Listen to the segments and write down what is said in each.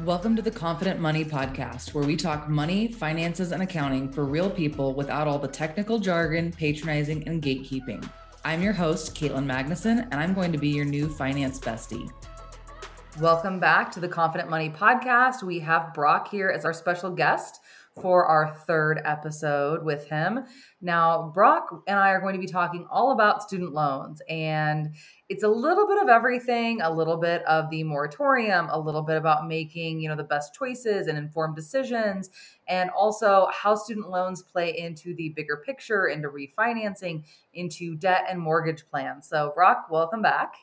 Welcome to the Confident Money Podcast, where we talk money, finances, and accounting for real people without all the technical jargon, patronizing, and gatekeeping. I'm your host, Caitlin Magnuson, and I'm going to be your new finance bestie. Welcome back to the Confident Money Podcast. We have Brock here as our special guest for our third episode with him. Now, Brock and I are going to be talking all about student loans, and it's a little bit of everything, a little bit of the moratorium, a little bit about making, you know, the best choices and informed decisions, and also how student loans play into the bigger picture, into refinancing, into debt and mortgage plans. So, Brock, welcome back.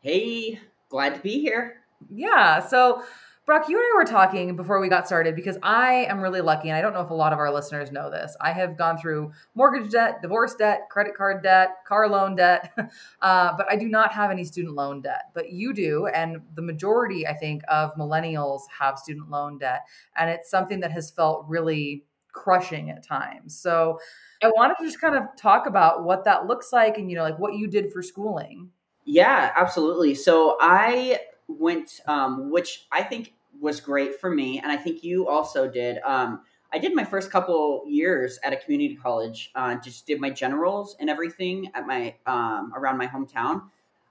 Hey, glad to be here. Yeah. So, Brock, you and I were talking before we got started because I am really lucky, and I don't know if a lot of our listeners know this. I have gone through mortgage debt, divorce debt, credit card debt, car loan debt, uh, but I do not have any student loan debt. But you do, and the majority, I think, of millennials have student loan debt, and it's something that has felt really crushing at times. So I wanted to just kind of talk about what that looks like, and you know, like what you did for schooling. Yeah, absolutely. So I went, um, which I think was great for me, and I think you also did. Um, I did my first couple years at a community college. Uh, just did my generals and everything at my um, around my hometown.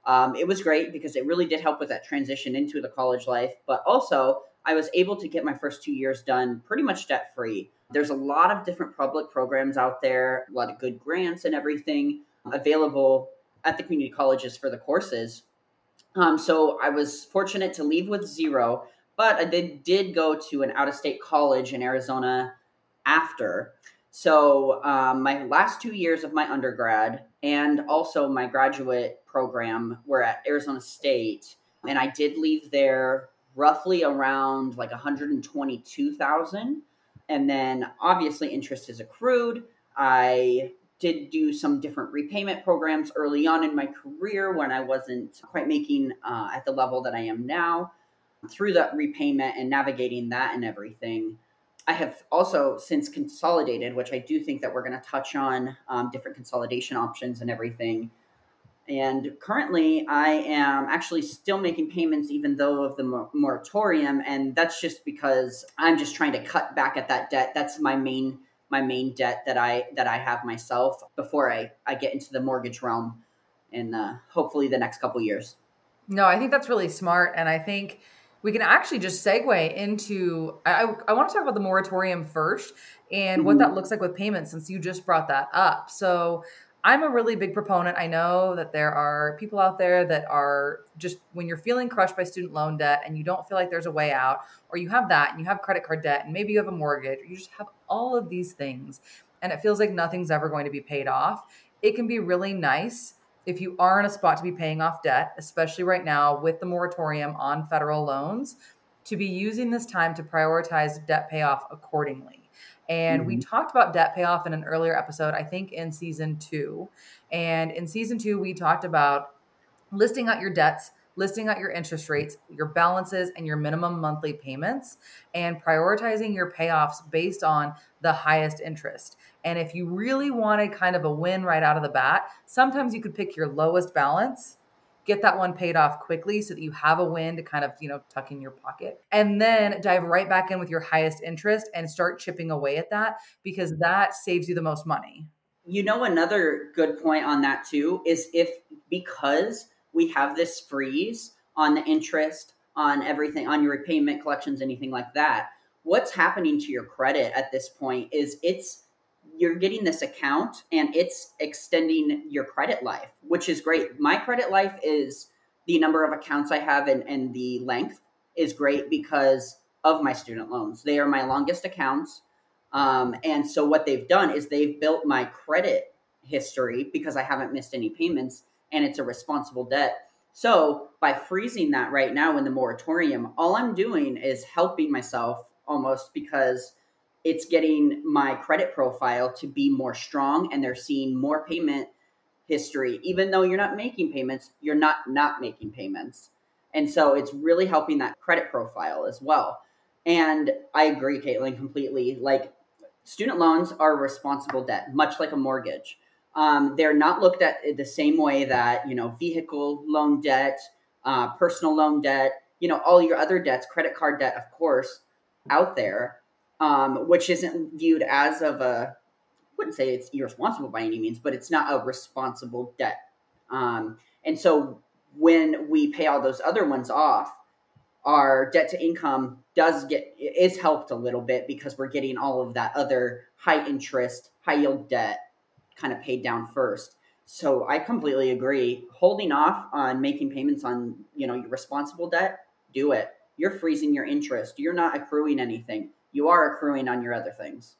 Um, it was great because it really did help with that transition into the college life. But also, I was able to get my first two years done pretty much debt free. There's a lot of different public programs out there, a lot of good grants and everything available at the community colleges for the courses. Um, so I was fortunate to leave with zero, but I did, did go to an out of state college in Arizona after. So um, my last two years of my undergrad and also my graduate program were at Arizona State, and I did leave there roughly around like 122,000. And then obviously interest is accrued. I did do some different repayment programs early on in my career when I wasn't quite making uh, at the level that I am now. Through that repayment and navigating that and everything, I have also since consolidated, which I do think that we're going to touch on um, different consolidation options and everything. And currently, I am actually still making payments, even though of the moratorium, and that's just because I'm just trying to cut back at that debt. That's my main my main debt that I that I have myself before I I get into the mortgage realm in uh, hopefully the next couple years. No, I think that's really smart, and I think we can actually just segue into I, I want to talk about the moratorium first and mm-hmm. what that looks like with payments since you just brought that up. So I'm a really big proponent. I know that there are people out there that are just when you're feeling crushed by student loan debt and you don't feel like there's a way out, or you have that and you have credit card debt and maybe you have a mortgage, or you just have all of these things and it feels like nothing's ever going to be paid off. It can be really nice if you are in a spot to be paying off debt, especially right now with the moratorium on federal loans, to be using this time to prioritize debt payoff accordingly. And mm-hmm. we talked about debt payoff in an earlier episode, I think in season two. And in season two, we talked about listing out your debts, listing out your interest rates, your balances, and your minimum monthly payments, and prioritizing your payoffs based on the highest interest. And if you really wanted kind of a win right out of the bat, sometimes you could pick your lowest balance get that one paid off quickly so that you have a win to kind of, you know, tuck in your pocket. And then dive right back in with your highest interest and start chipping away at that because that saves you the most money. You know, another good point on that too is if because we have this freeze on the interest, on everything, on your repayment collections, anything like that, what's happening to your credit at this point is it's you're getting this account and it's extending your credit life, which is great. My credit life is the number of accounts I have and, and the length is great because of my student loans. They are my longest accounts. Um, and so what they've done is they've built my credit history because I haven't missed any payments and it's a responsible debt. So by freezing that right now in the moratorium, all I'm doing is helping myself almost because it's getting my credit profile to be more strong and they're seeing more payment history. Even though you're not making payments you're not not making payments. And so it's really helping that credit profile as well. And i agree caitlin completely. Like student loans are responsible debt much like a mortgage um, they're not looked at the same way that you know vehicle loan debt uh, personal loan debt you know all your other debts, credit card debt, of course, out there, um, which isn't viewed as of a wouldn't say it's irresponsible by any means, but it's not a responsible debt. Um, and so when we pay all those other ones off, our debt to income does get is helped a little bit because we're getting all of that other high interest, high yield debt kind of paid down first. So I completely agree. Holding off on making payments on, you know, your responsible debt, do it. You're freezing your interest. You're not accruing anything. You are accruing on your other things.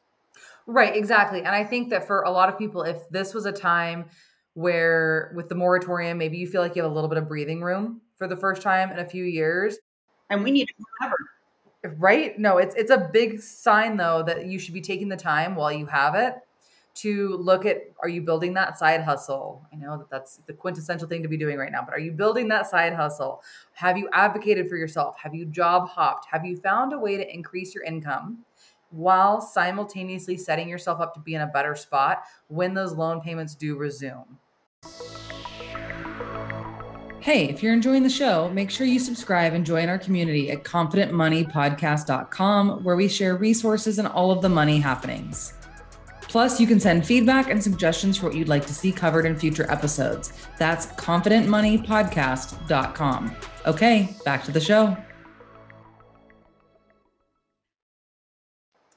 Right, exactly. And I think that for a lot of people, if this was a time where with the moratorium, maybe you feel like you have a little bit of breathing room for the first time in a few years. And we need it forever. Right? No, it's it's a big sign though that you should be taking the time while you have it to look at are you building that side hustle? I know that that's the quintessential thing to be doing right now, but are you building that side hustle? Have you advocated for yourself? Have you job hopped? Have you found a way to increase your income? while simultaneously setting yourself up to be in a better spot when those loan payments do resume. Hey, if you're enjoying the show, make sure you subscribe and join our community at confidentmoneypodcast.com, where we share resources and all of the money happenings. Plus, you can send feedback and suggestions for what you'd like to see covered in future episodes. That's confidentmoneypodcast.com. Okay, back to the show.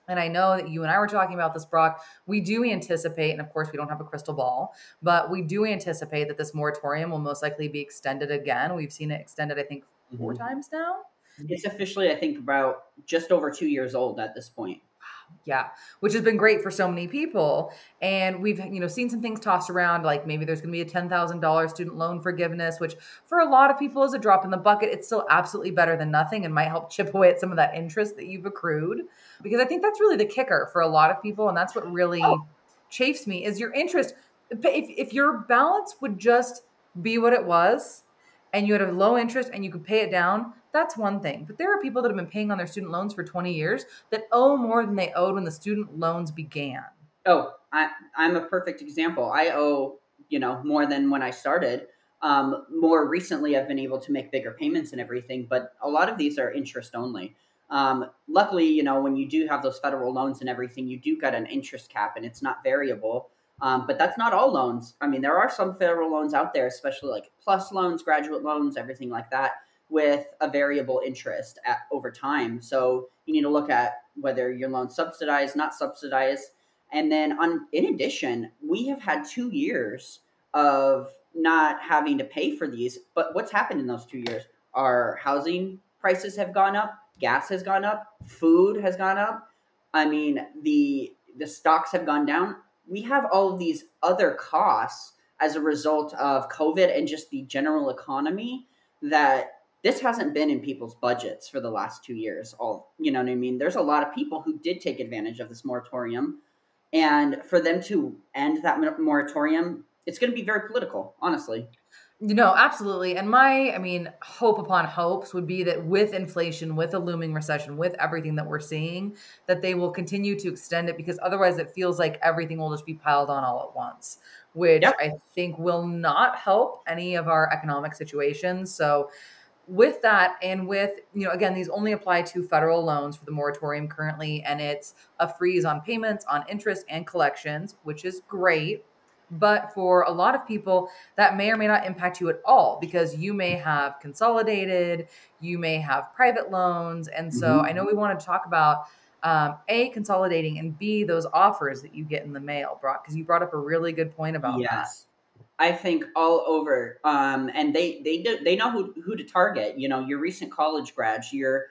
and I know that you and I were talking about this, Brock. We do anticipate, and of course, we don't have a crystal ball, but we do anticipate that this moratorium will most likely be extended again. We've seen it extended, I think, 4 mm-hmm. times now. It's officially, I think, about just over two years old at this point yeah which has been great for so many people. And we've you know seen some things tossed around like maybe there's going to be a $10000 student loan forgiveness which for a lot of people is a drop in the bucket. It's still absolutely better than nothing and might help chip away at some of that interest that you've accrued. Because i think that's really the kicker for a lot of people and that's what really oh. chafes me is your interest. If, if your balance would just be what it was and you had a low interest and you could pay it down that's one thing. But there are people that have been paying on their student loans for 20 years that owe more than they owed when the student loans began. Oh, I, I'm a perfect example. I owe, you know, more than when I started. Um, more recently, I've been able to make bigger payments and everything, but a lot of these are interest only. Um, luckily, you know, when you do have those federal loans and everything, you do get an interest cap and it's not variable. Um, but that's not all loans. I mean, there are some federal loans out there, especially like plus loans, graduate loans, everything like that, with a variable interest at, over time. So you need to look at whether your loan subsidized, not subsidized. And then on in addition, we have had two years of not having to pay for these. But what's happened in those two years? Our housing prices have gone up, gas has gone up, food has gone up. I mean, the the stocks have gone down. We have all of these other costs as a result of COVID and just the general economy that this hasn't been in people's budgets for the last two years. All you know what I mean? There's a lot of people who did take advantage of this moratorium, and for them to end that moratorium, it's going to be very political, honestly. You know, absolutely. And my, I mean, hope upon hopes would be that with inflation, with a looming recession, with everything that we're seeing, that they will continue to extend it because otherwise it feels like everything will just be piled on all at once, which yep. I think will not help any of our economic situations. So, with that and with you know again these only apply to federal loans for the moratorium currently and it's a freeze on payments on interest and collections which is great but for a lot of people that may or may not impact you at all because you may have consolidated you may have private loans and so mm-hmm. i know we want to talk about um, a consolidating and b those offers that you get in the mail brock because you brought up a really good point about yes. I think all over, um, and they they do, they know who who to target. You know, your recent college grads, your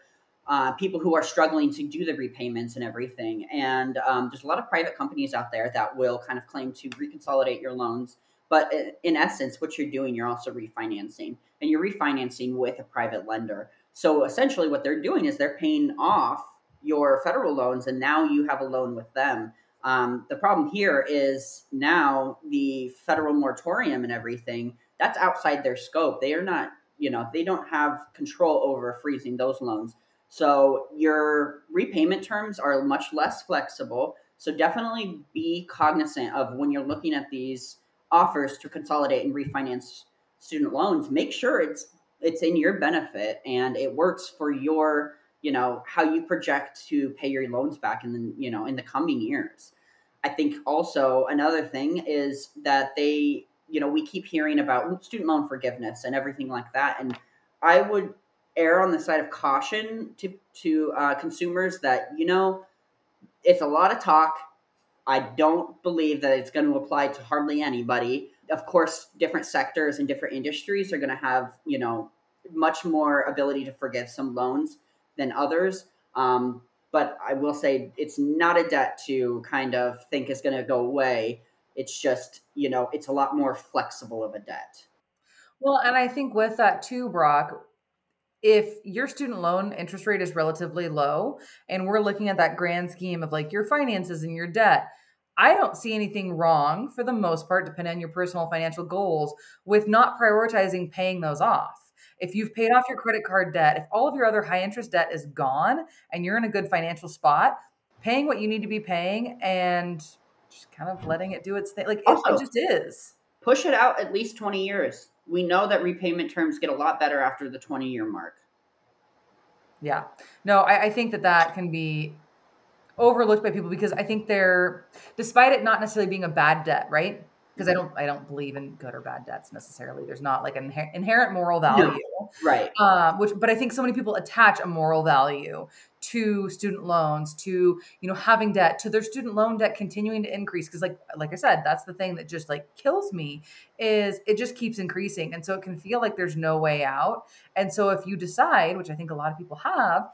uh, people who are struggling to do the repayments and everything. And um, there's a lot of private companies out there that will kind of claim to reconsolidate your loans. But in essence, what you're doing, you're also refinancing, and you're refinancing with a private lender. So essentially, what they're doing is they're paying off your federal loans, and now you have a loan with them. Um, the problem here is now the federal moratorium and everything that's outside their scope. They are not, you know, they don't have control over freezing those loans. So your repayment terms are much less flexible. So definitely be cognizant of when you're looking at these offers to consolidate and refinance student loans. Make sure it's it's in your benefit and it works for your you know how you project to pay your loans back in the you know in the coming years i think also another thing is that they you know we keep hearing about student loan forgiveness and everything like that. And i would err on the side of caution to to uh, consumers that you know it's a lot of talk. I don't believe that it's going to apply to hardly anybody. Of course different sectors and different industries are going to have you know much more ability to forgive some loans than others. Um, but I will say it's not a debt to kind of think is going to go away. It's just, you know, it's a lot more flexible of a debt. Well, and I think with that too, Brock, if your student loan interest rate is relatively low and we're looking at that grand scheme of like your finances and your debt, I don't see anything wrong for the most part, depending on your personal financial goals, with not prioritizing paying those off if you've paid off your credit card debt, if all of your other high interest debt is gone and you're in a good financial spot, paying what you need to be paying and just kind of letting it do its thing. Like also, it, just is. Push it out at least 20 years. We know that repayment terms get a lot better after the 20 year mark. Yeah. No, I, I think that that can be overlooked by people because I think they're, despite it not necessarily being a bad debt, right? Because I don't I don't believe in good or bad debts necessarily. There's not like an inherent moral value, no, right? Um, which, but I think so many people attach a moral value to student loans, to you know having debt, to their student loan debt continuing to increase. Because like like I said, that's the thing that just like kills me is it just keeps increasing, and so it can feel like there's no way out. And so if you decide, which I think a lot of people have,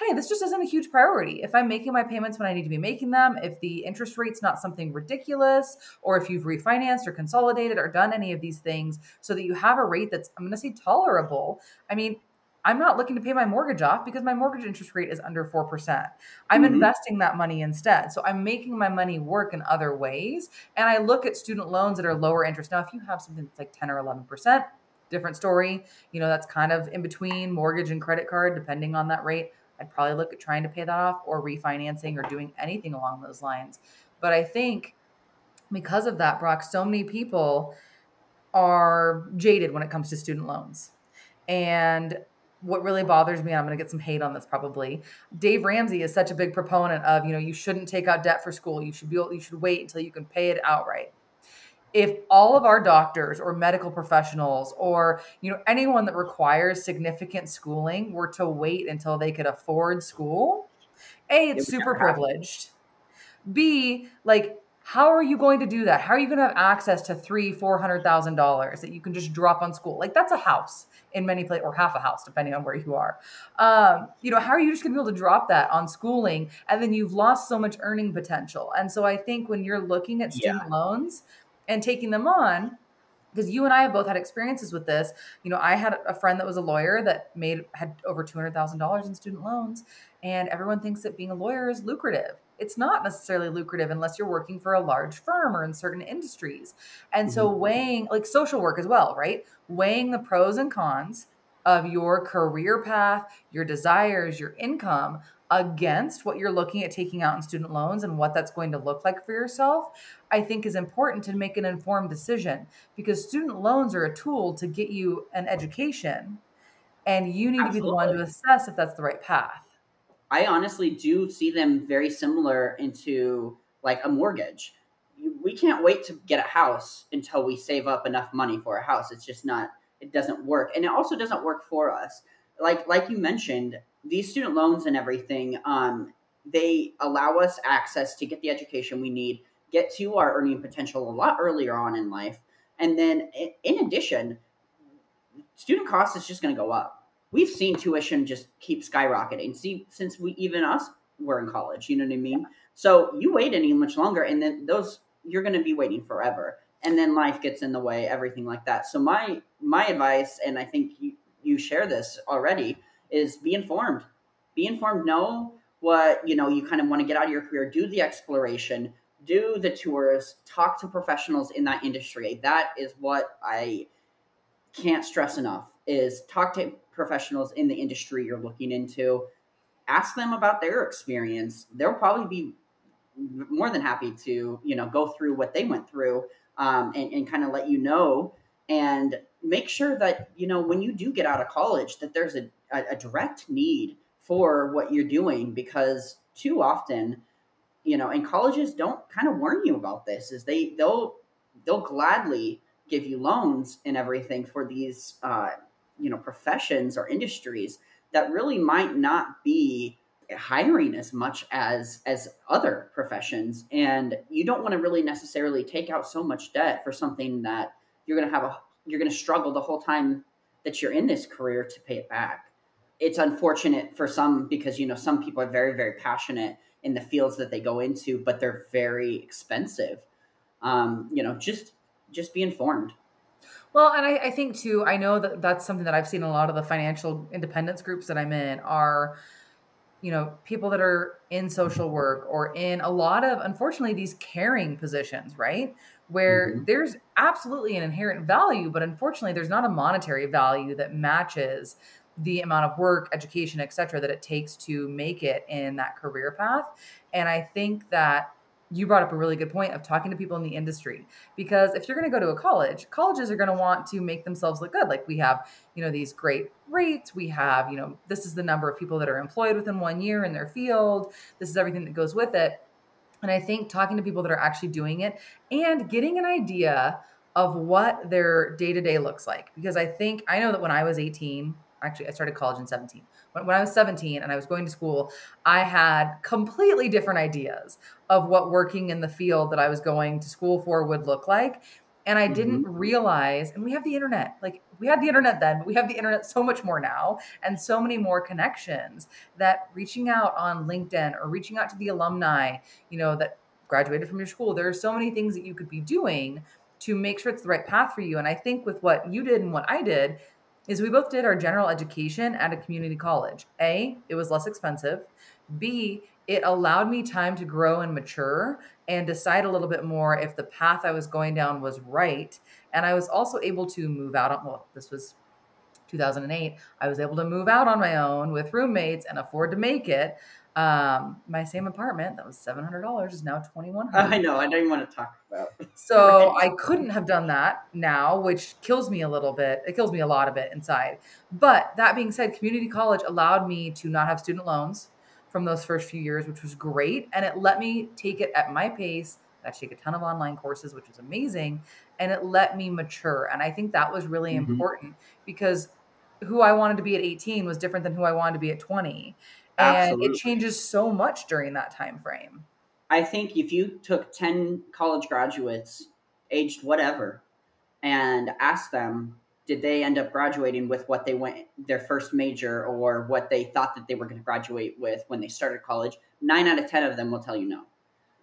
hey, this just isn't a huge priority. If I'm making my payments when I need to be making them, if the interest rate's not something ridiculous, or if you've refinanced or consolidated or done any of these things so that you have a rate that's, I'm going to say tolerable. I mean, I'm not looking to pay my mortgage off because my mortgage interest rate is under 4%. I'm mm-hmm. investing that money instead. So I'm making my money work in other ways. And I look at student loans that are lower interest. Now, if you have something that's like 10 or 11%, different story. You know, that's kind of in between mortgage and credit card, depending on that rate. I'd probably look at trying to pay that off or refinancing or doing anything along those lines. But I think because of that, Brock, so many people are jaded when it comes to student loans. And what really bothers me, I'm going to get some hate on this probably. Dave Ramsey is such a big proponent of, you know, you shouldn't take out debt for school. You should be able, you should wait until you can pay it outright if all of our doctors or medical professionals or you know anyone that requires significant schooling were to wait until they could afford school a it's super privileged. B like how are you going to do that? How are you going to have access to three four hundred thousand dollars that you can just drop on school? Like that's a house in many places or half a house depending on where you are. Um, you know how are you just going to be able to drop that on schooling and then you've lost so much earning potential? And so i think when you're looking at student yeah. loans and taking them on because you and I have both had experiences with this. You know, I had a friend that was a lawyer that made had over two hundred thousand dollars in student loans, and everyone thinks that being a lawyer is lucrative. It's not necessarily lucrative unless you're working for a large firm or in certain industries. And mm-hmm. so, weighing like social work as well, right? Weighing the pros and cons of your career path, your desires, your income against what you're looking at taking out in student loans and what that's going to look like for yourself, I think is important to make an informed decision because student loans are a tool to get you an education and you need Absolutely. to be the one to assess if that's the right path. I honestly do see them very similar into like a mortgage. We can't wait to get a house until we save up enough money for a house. It's just not it doesn't work. And it also doesn't work for us. Like like you mentioned, these student loans and everything, um, they allow us access to get the education we need, get to our earning potential a lot earlier on in life. And then, in addition, student cost is just going to go up. We've seen tuition just keep skyrocketing. See, since we even us were in college, you know what I mean. So you wait any much longer, and then those you're going to be waiting forever. And then life gets in the way, everything like that. So my my advice, and I think you you share this already, is be informed. Be informed. Know what you know. You kind of want to get out of your career. Do the exploration. Do the tours. Talk to professionals in that industry. That is what I can't stress enough. Is talk to professionals in the industry you're looking into. Ask them about their experience. They'll probably be more than happy to you know go through what they went through um, and, and kind of let you know and make sure that you know when you do get out of college that there's a, a, direct need for what you're doing because too often you know and colleges don't kind of warn you about this is they they'll they'll gladly give you loans and everything for these uh, you know professions or industries that really might not be hiring as much as as other professions. And you don't want to really necessarily take out so much debt for something that you're going to have a you're going to struggle the whole time that you're in this career to pay it back. It's unfortunate for some because you know some people are very very passionate in the fields that they go into but they're very expensive. Um, you know just just be informed. Well, and I, I, think too, I know that that's something that I've seen a lot of the financial independence groups that I'm in are you know, people that are in social work or in a lot of, unfortunately, these caring positions, right? Where mm-hmm. there's absolutely an inherent value, but unfortunately, there's not a monetary value that matches the amount of work, education, et cetera, that it takes to make it in that career path. And I think that you brought up a really good point of talking to people in the industry. Because if you're going to go to a college colleges are going to want to make themselves look good. Like we have you know these great rates. We have you know this is the number of people that are employed within one year in their field. This is everything that goes with it. And i think talking to people that are actually doing it and getting an idea of what their day-to-day looks like. Because i think i know that when i was 18 actually i started college in 17 when, when I was 17 and I was going to school, I had completely different ideas of what working in the field that I was going to school for would look like. And I didn't mm-hmm. realize, and we have the internet, like we had the internet then, but we have the internet so much more now and so many more connections that reaching out on LinkedIn or reaching out to the alumni, you know, that graduated from your school, there are so many things that you could be doing to make sure it's the right path for you. And I think with what you did and what I did, is we both did our general education at a community college. A, it was less expensive. B, it allowed me time to grow and mature and decide a little bit more if the path I was going down was right. And I was also able to move out on, well, this was 2008. I was able to move out on my own with roommates and afford to make it. Um, my same apartment that was seven hundred dollars is now twenty one hundred. I know. I don't even want to talk about. So right. I couldn't have done that now, which kills me a little bit. It kills me a lot of it inside. But that being said, community college allowed me to not have student loans from those first few years, which was great, and it let me take it at my pace. I take a ton of online courses, which was amazing, and it let me mature. And I think that was really mm-hmm. important because who I wanted to be at 18 was different than who I wanted to be at 20 and it changes so much during that time frame. I think if you took 10 college graduates aged whatever and asked them did they end up graduating with what they went their first major or what they thought that they were going to graduate with when they started college nine out of ten of them will tell you no.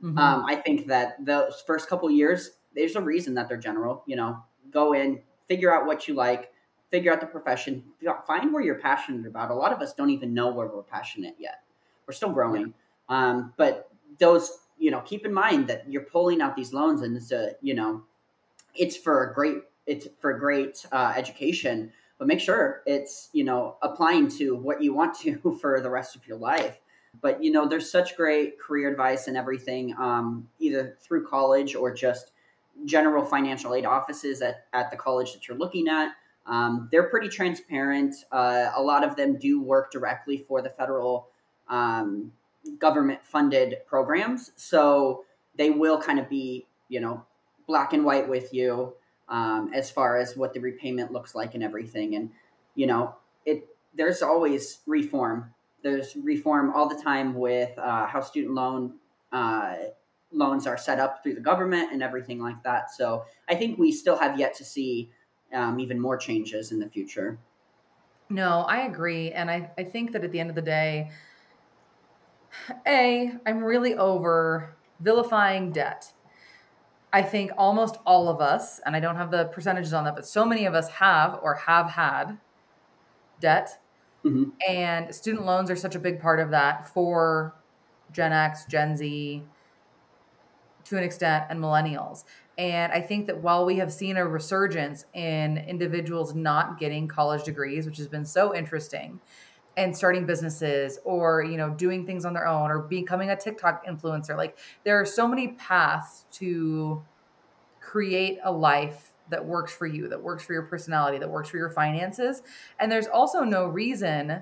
Mm-hmm. um, i think that those first couple years there's a reason that they're general you know. Go in figure out what you like figure out the profession, find where you're passionate about. A lot of us don't even know where we're passionate yet. We're still growing. Um, but those, you know, keep in mind that you're pulling out these loans and it's a, you know, it's for a great, it's for a great uh, education, but make sure it's, you know, applying to what you want to for the rest of your life. But, you know, there's such great career advice and everything, um, either through college or just general financial aid offices at, at the college that you're looking at. Um, they're pretty transparent. Uh, a lot of them do work directly for the federal um, government funded programs. So they will kind of be, you know, black and white with you um, as far as what the repayment looks like and everything. And, you know, it there's always reform. There's reform all the time with uh, how student loan uh, loans are set up through the government and everything like that. So I think we still have yet to see um, even more changes in the future. No, I agree. And I, I think that at the end of the day, A, I'm really over vilifying debt. I think almost all of us, and I don't have the percentages on that, but so many of us have or have had debt. Mm-hmm. And student loans are such a big part of that for Gen X, Gen Z, to an extent, and millennials. And I think that while we have seen a resurgence in individuals not getting college degrees, which has been so interesting, and starting businesses or you know doing things on their own or becoming a TikTok influencer, like there are so many paths to create a life that works for you, that works for your personality, that works for your finances. And there's also no reason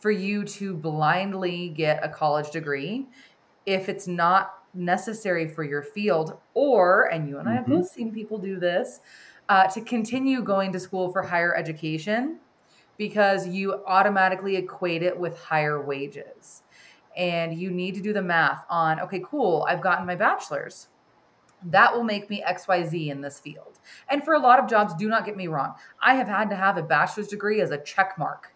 for you to blindly get a college degree if it's not necessary for your field, or, and you and I have Mhm. both seen people do this, uh, to continue going to school for higher education because you automatically equate it with higher wages. And you need to do the math on, okay, cool, I've gotten my bachelor's. That will make me XYZ in this field. And for a lot of jobs, do not get me wrong, I have had to have a bachelor's degree as a check mark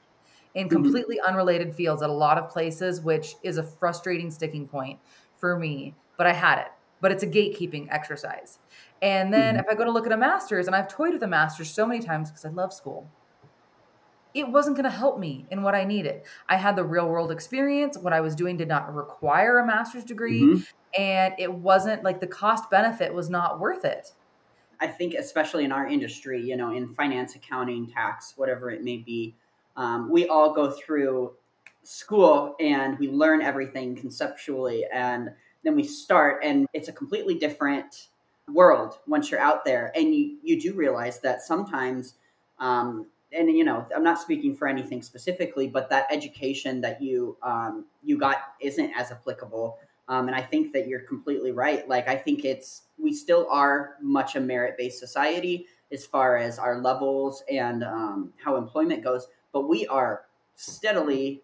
in Mhm. completely unrelated fields at a lot of places, which is a frustrating sticking point for me. But I had it. But it's a gatekeeping exercise. And then Mhm. if I go to look at a master's, and I've toyed with a master's so many times because I love school, it wasn't going to help me in what I needed. I had the real world experience. What I was doing did not require a master's degree. Mhm. And it wasn't like the cost benefit was not worth it. I think, especially in our industry, you know, in finance, accounting, tax, whatever it may be, um, we all go through school and we learn everything conceptually, and then we start, and it's a completely different world once you're out there, and you you do realize that sometimes. Um, and you know, I'm not speaking for anything specifically, but that education that you um, you got isn't as applicable um, and I think that you're completely right. Like, I think it's, we still are much a merit based society as far as our levels and um, how employment goes, but we are steadily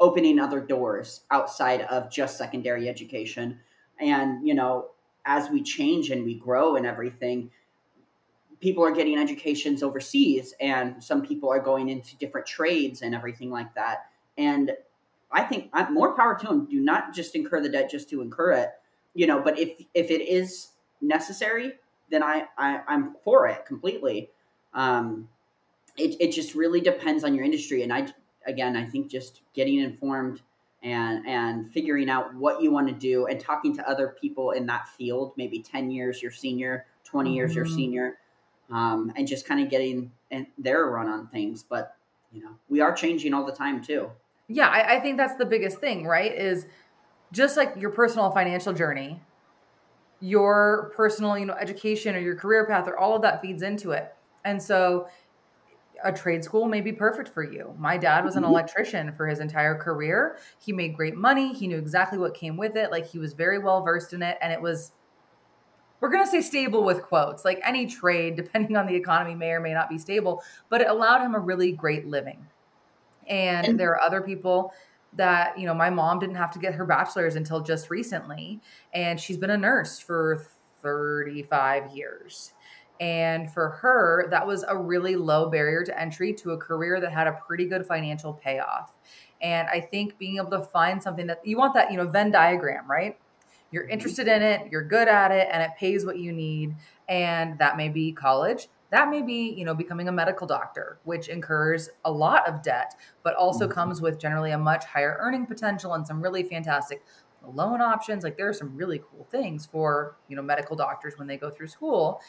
opening other doors outside of just secondary education. And, you know, as we change and we grow and everything, people are getting educations overseas and some people are going into different trades and everything like that. And I think more power to them. Do not just incur the debt just to incur it, you know. But if if it is necessary, then I, I I'm for it completely. Um, it it just really depends on your industry, and I again I think just getting informed and and figuring out what you want to do and talking to other people in that field, maybe ten years your senior, 20 years your Mhm. senior, um, and just kind of getting their run on things. But you know, we are changing all the time too. Yeah, I, I think that's the biggest thing, right? Is just like your personal financial journey, your personal, you know, education or your career path or all of that feeds into it. And so a trade school may be perfect for you. My dad was an Mhm. electrician for his entire career. He made great money. He knew exactly what came with it. Like he was very well versed in it. And it was, we're going to say stable with quotes. Like any trade, depending on the economy, may or may not be stable, but it allowed him a really great living. And there are other people that, you know, my mom didn't have to get her bachelor's until just recently. And she's been a nurse for 35 years. And for her, that was a really low barrier to entry to a career that had a pretty good financial payoff. And I think being able to find something that you want that, you know, Venn diagram, right? You're interested in it, you're good at it, and it pays what you need. And that may be college. That may be, you know, becoming a medical doctor, which incurs a lot of debt, but also Mhm. comes with generally a much higher earning potential and some really fantastic loan options. Like there are some really cool things for, you know, medical doctors when they go through school.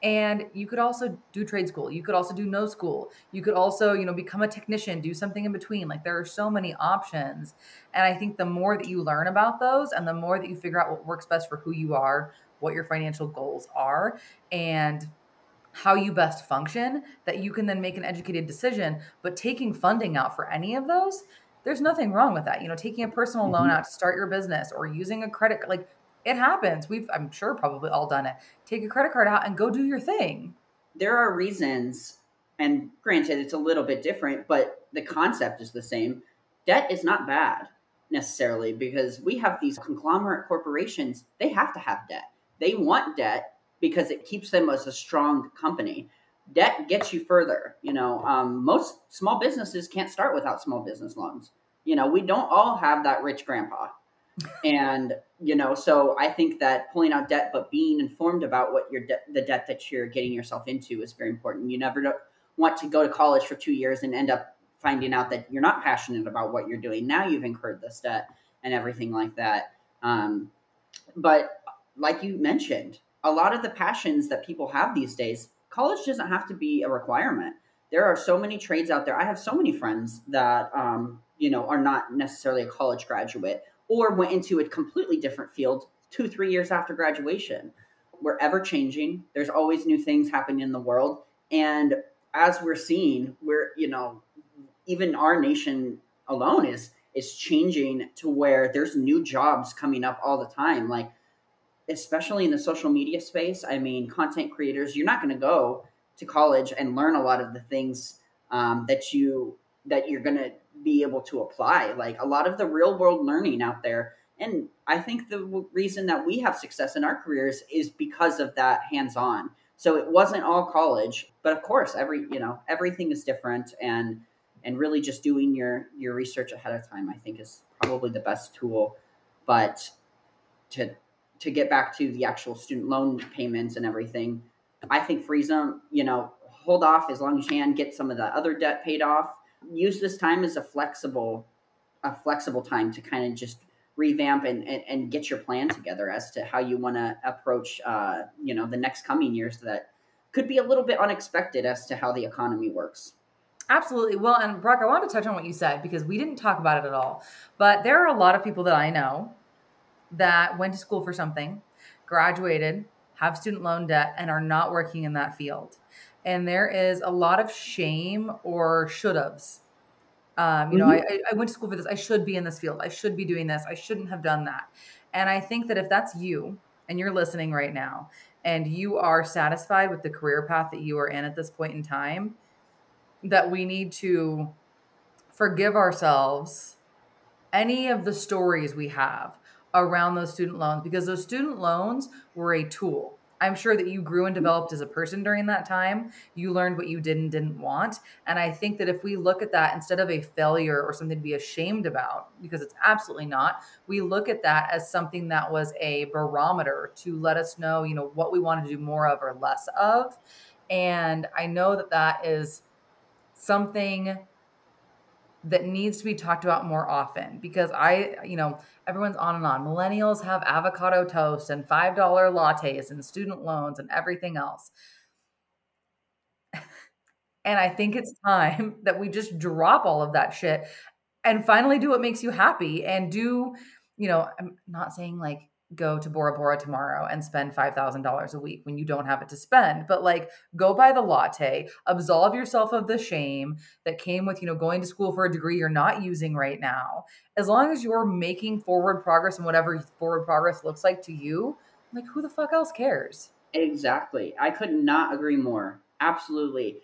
And you could also do trade school. You could also do no school. You could also, you know, become a technician, do something in between. Like there are so many options. And I think the more that you learn about those and the more that you figure out what works best for who you are, what your financial goals are, and how you best function, that you can then make an educated decision. But taking funding out for any of those, there's nothing wrong with that. You know, taking a personal loan Mhm. out to start your business or using a credit like it happens. We've I'm sure probably all done it. Take a credit card out and go do your thing. there are reasons, and granted, it's a little bit different, but the concept is the same. Debt is not bad necessarily because we have these conglomerate corporations, they have to have debt. They want debt because it keeps them as a strong company. Debt gets you further. You know, um, most small businesses can't start without small business loans. You know, we don't all have that rich grandpa. And you know so i think that pulling out debt but being informed about what your de- the debt that you're getting yourself into is very important. You never want to go to college for two years and end up finding out that you're not passionate about what you're doing. Now you've incurred this debt and everything like that. Um, but like you mentioned a lot of the passions that people have these days college doesn't have to be a requirement. There are so many trades out there. I have so many friends that um, you know are not necessarily a college graduate or went into a completely different field two three years after graduation we're ever changing. There's always new things happening in the world. And as we're seeing, we're, you know, even our nation alone is is changing to where there's new jobs coming up all the time. Like especially in the social media space, I mean, content creators, you're not going to go to college and learn a lot of the things um, that you that you're going to be able to apply. Like a lot of the real world learning out there and I think the reason that we have success in our careers is because of that hands on. So it wasn't all college, but of course, every you know everything is different, and and really just doing your your research ahead of time, I think, is probably the best tool. But to to get back to the actual student loan payments and everything, I think freeze them. You know, hold off as long as you can, get some of the other debt paid off. Use this time as a flexible a flexible time to kind of just revamp and, and, and, get your plan together as to how you want to approach uh, you know the next coming years that could be a little bit unexpected as to how the economy works. Absolutely. Well and brock i want to touch on what you said because we didn't talk about it at all. But there are a lot of people that i know that went to school for something graduated have student loan debt and are not working in that field and there is a lot of shame or should haves um, you know, mm-hmm. I, I went to school for this. I should be in this field. I should be doing this. I shouldn't have done that. And I think that if that's you and you're listening right now and you are satisfied with the career path that you are in at this point in time, that we need to forgive ourselves any of the stories we have around those student loans because those student loans were a tool. I'm sure that you grew and developed as a person during that time. You learned what you did and didn't want. And I think that if we look at that instead of a failure or something to be ashamed about, because it's absolutely not, we look at that as something that was a barometer to let us know, you know, what we want to do more of or less of. And I know that that is something that needs to be talked about more often because I, you know, everyone's on and on. Millennials have avocado toast and $5 lattes and student loans and everything else. and I think it's time that we just drop all of that shit and finally do what makes you happy and do, you know, I'm not saying like go to Bora Bora tomorrow and spend $5,000 a week when you don't have it to spend. But like, go buy the latte, absolve yourself of the shame that came with, you know, going to school for a degree you're not using right now. As long as you're making forward progress and whatever forward progress looks like to you, like, who the fuck else cares? Exactly. I could not agree more. Absolutely.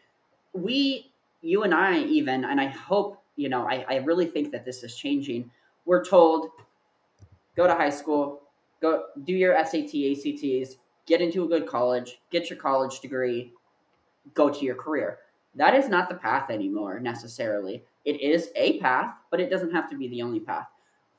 We, you and I, even, and I hope, you know, I, I really think that this is changing. We're told go to high school, go do your SAT, ACTs, get into a good college, get your college degree, go to your career. That is not the path anymore necessarily. It is a path, but it doesn't have to be the only path.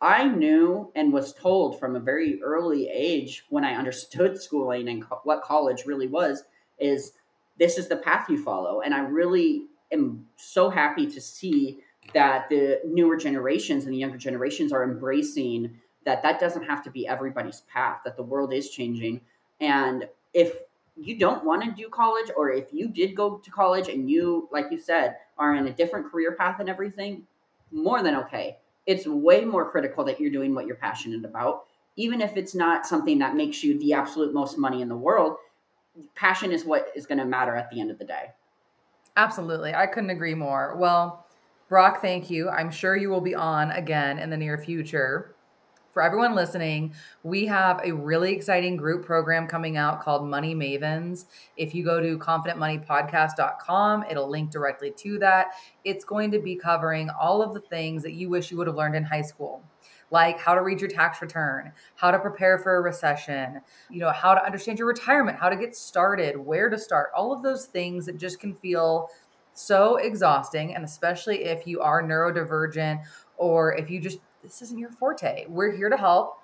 I knew and was told from a very early age when I understood schooling and co- what college really was is this is the path you follow. And I really am so happy to see that the newer generations and the younger generations are embracing that that doesn't have to be everybody's path that the world is changing. And if you don't want to do college or if you did go to college and you like you said are in a different career path and everything more than okay. It's way more critical that you're doing what you're passionate about. Even if it's not something that makes you the absolute most money in the world passion is what is going to matter at the end of the day. Absolutely. I couldn't agree more. Well brock thank you. I'm sure you will be on again in the near future for everyone listening, we have a really exciting group program coming out called Money Mavens. If you go to confidentmoneypodcast.com, it'll link directly to that. It's going to be covering all of the things that you wish you would have learned in high school like how to read your tax return, how to prepare for a recession, you know, how to understand your retirement, how to get started, where to start, all of those things that just can feel so exhausting. And especially if you are neurodivergent or if you just this isn't your forte. We're here to help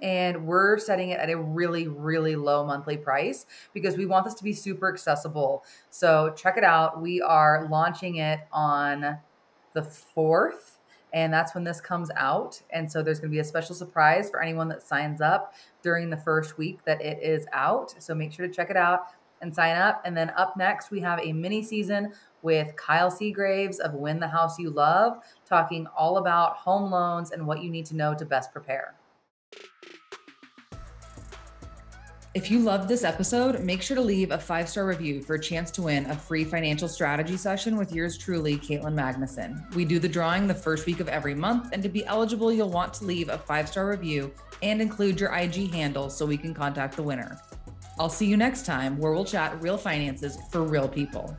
and we're setting it at a really really low monthly price because we want this to be super accessible. So check it out. We are launching it on the 4th and that's when this comes out. And so there's going to be a special surprise for anyone that signs up during the first week that it is out. So make sure to check it out and sign up. And then up next we have a mini season with Kyle Seagraves of Win the House You Love, talking all about home loans and what you need to know to best prepare. If you loved this episode, make sure to leave a five star review for a chance to win a free financial strategy session with yours truly, Caitlin Magnuson. We do the drawing the first week of every month, and to be eligible, you'll want to leave a five star review and include your IG handle so we can contact the winner. I'll see you next time where we'll chat real finances for real people.